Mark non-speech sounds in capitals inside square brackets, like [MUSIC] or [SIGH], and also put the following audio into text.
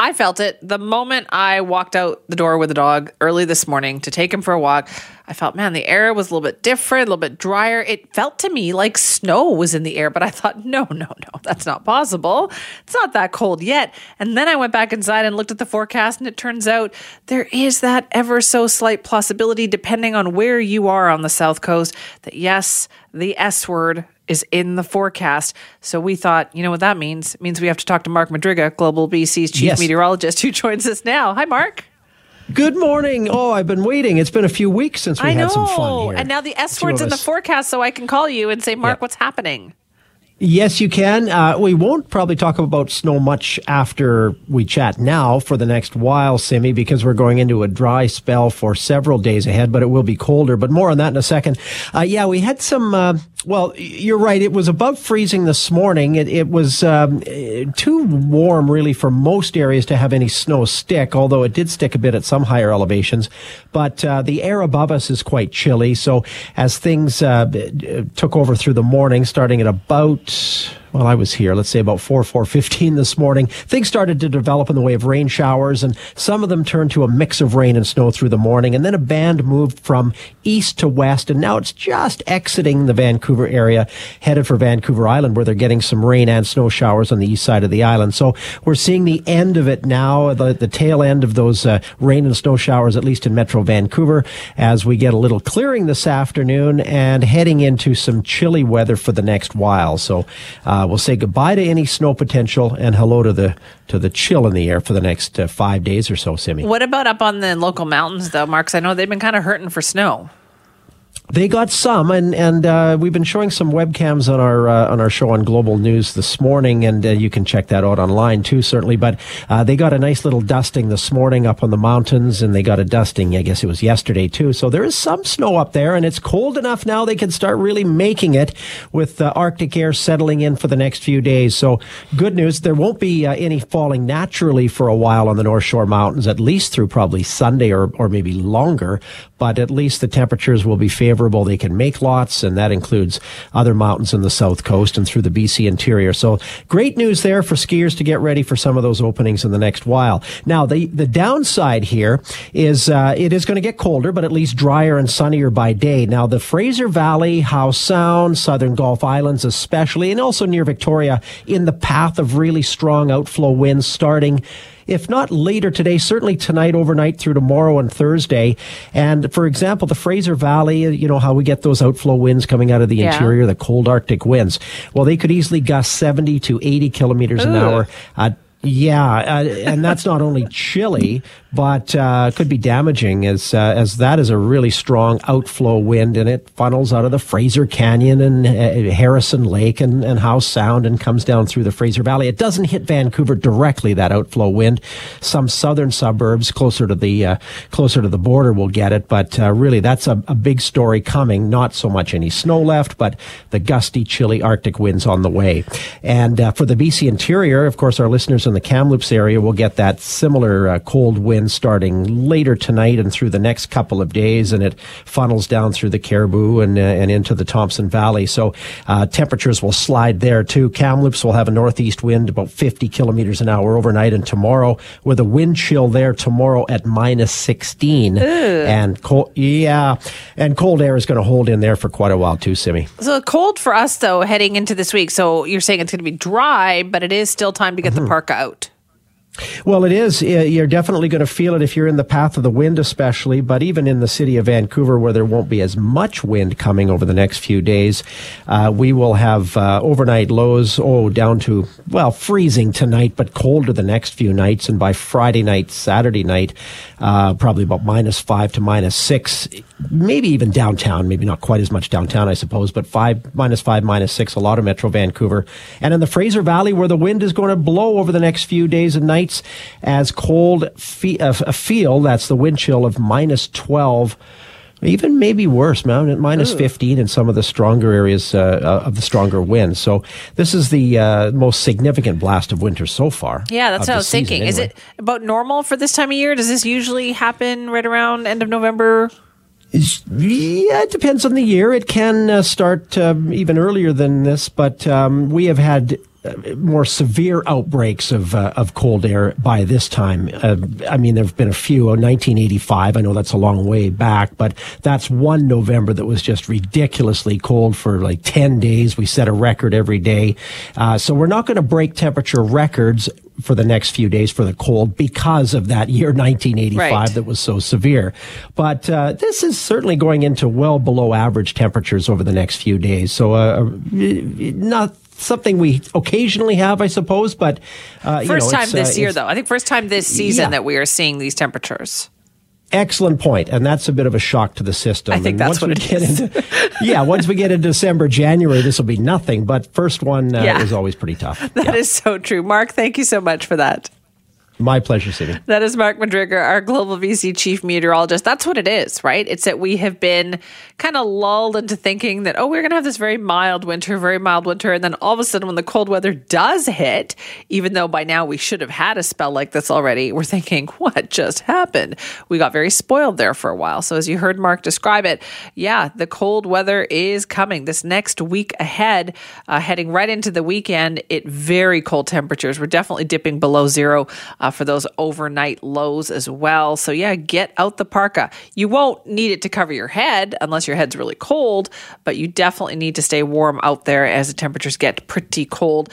I felt it the moment I walked out the door with the dog early this morning to take him for a walk. I felt, man, the air was a little bit different, a little bit drier. It felt to me like snow was in the air, but I thought, [LAUGHS] no, no, no, that's not possible. It's not that cold yet. And then I went back inside and looked at the forecast, and it turns out there is that ever so slight possibility, depending on where you are on the South Coast, that yes, the S word is in the forecast. So we thought, you know what that means? It means we have to talk to Mark Madryga, Global BC's chief Yes. meteorologist, who joins us now. Hi, Mark. Good morning. Oh, I've been waiting. It's been a few weeks since we I had know. some fun here. And now the S Two word's in the forecast, so I can call you and say, Mark, Yeah. what's happening? Yes, you can. Uh, we won't probably talk about snow much after we chat now for the next while, Simi, because we're going into a dry spell for several days ahead, but it will be colder. But more on that in a second. Uh, yeah, we had some. Uh, well, you're right. It was above freezing this morning. It, it was um, too warm, really, for most areas to have any snow stick, although it did stick a bit at some higher elevations. But uh, the air above us is quite chilly. So as things uh, took over through the morning, starting at about right well, I was here, let's say about 4, 4.15 this morning. Things started to develop in the way of rain showers, and some of them turned to a mix of rain and snow through the morning. And then a band moved from east to west, and now it's just exiting the Vancouver area, headed for Vancouver Island, where they're getting some rain and snow showers on the east side of the island. So we're seeing the end of it now, the, the tail end of those uh, rain and snow showers, at least in Metro Vancouver, as we get a little clearing this afternoon and heading into some chilly weather for the next while. So uh, we'll say goodbye to any snow potential and hello to the to the chill in the air for the next uh, five days or so, Simi. What about up on the local mountains, though, Mark? 'Cause I know they've been kind of hurting for snow. They got some, and and uh, we've been showing some webcams on our uh, on our show on Global News this morning, and uh, you can check that out online too, certainly. But uh, they got a nice little dusting this morning up on the mountains, and they got a dusting, I guess it was yesterday too. So there is some snow up there, and it's cold enough now they can start really making it with Arctic air settling in for the next few days. So good news, there won't be uh, any falling naturally for a while on the North Shore Mountains, at least through probably Sunday or or maybe longer. But at least the temperatures will be favorable. They can make lots, and that includes other mountains in the south coast and through the BC interior. So great news there for skiers to get ready for some of those openings in the next while. Now, the, the downside here is uh, it is going to get colder, but at least drier and sunnier by day. Now, the Fraser Valley, Howe Sound, Southern Gulf Islands especially, and also near Victoria, in the path of really strong outflow winds starting if not later today, certainly tonight, overnight through tomorrow and Thursday. And for example, the Fraser Valley, you know how we get those outflow winds coming out of the Yeah. interior, the cold Arctic winds. Well, they could easily gust 70 to 80 kilometers an hour. Uh, yeah, uh, and that's not only chilly, but uh, could be damaging as uh, as that is a really strong outflow wind, and it funnels out of the Fraser Canyon and uh, Harrison Lake and, and Howe Sound and comes down through the Fraser Valley. It doesn't hit Vancouver directly. That outflow wind, some southern suburbs closer to the uh, closer to the border will get it, but uh, really that's a, a big story coming. Not so much any snow left, but the gusty, chilly Arctic winds on the way. And for the BC interior, of course, our listeners in the Kamloops area will get that similar uh, cold wind starting later tonight and through the next couple of days, and it funnels down through the Cariboo and uh, and into the Thompson Valley. So uh, temperatures will slide there too. Kamloops will have a northeast wind about 50 kilometers an hour overnight and tomorrow, with a wind chill there tomorrow at minus 16. And cold, yeah, and cold air is going to hold in there for quite a while too, Simi. So cold for us, though, heading into this week. So you're saying it's going to be dry, but it is still time to get Mm-hmm. the parka out. Well, it is. You're definitely going to feel it if you're in the path of the wind, especially. But even in the city of Vancouver, where there won't be as much wind coming over the next few days, uh, we will have uh, overnight lows, oh, down to, well, freezing tonight, but colder the next few nights. And by Friday night, Saturday night, uh, probably about minus five to minus six, maybe even downtown, maybe not quite as much downtown, I suppose, but five, minus five, minus six, a lot of Metro Vancouver. And in the Fraser Valley, where the wind is going to blow over the next few days and nights, as cold fe- uh, a feel, that's the wind chill of minus 12 even maybe worse, minus 15 in some of the stronger areas uh, uh, of the stronger winds. So this is the uh, most significant blast of winter so far. Yeah, that's what I was season, thinking. Anyway. Is it about normal for this time of year? Does this usually happen right around end of November? Yeah, it depends on the year. It can uh, start um, even earlier than this, but um, we have had uh, more severe outbreaks of uh, of cold air by this time. Uh, I mean, there have been a few. 1985, I know that's a long way back, but that's one November that was just ridiculously cold for like 10 days. We set a record every day. Uh, so we're not going to break temperature records for the next few days for the cold because of that year 1985 Right. that was so severe. But uh, this is certainly going into well below average temperatures over the next few days. So uh, not something we occasionally have, I suppose. But uh, you First know, time it's, uh, this year, though. I think first time this season Yeah. that we are seeing these temperatures. Excellent point, and that's a bit of a shock to the system. I think and that's once what we it get is. Into, [LAUGHS] yeah, once we get into December, January, this will be nothing. But first one uh, Yeah. is always pretty tough. That is Yeah. so true. Mark, thank you so much for that. My pleasure, City. That is Mark Madryga, our Global BC chief meteorologist. That's what it is, right? It's that we have been kind of lulled into thinking that, oh, we're going to have this very mild winter, very mild winter. And then all of a sudden, when the cold weather does hit, even though by now we should have had a spell like this already, we're thinking, what just happened? We got very spoiled there for a while. So, as you heard Mark describe it, yeah, the cold weather is coming this next week ahead, uh, heading right into the weekend. It very cold temperatures. We're definitely dipping below zero. Uh, for those overnight lows as well. So, yeah, get out the parka. You won't need it to cover your head unless your head's really cold, but you definitely need to stay warm out there as the temperatures get pretty cold.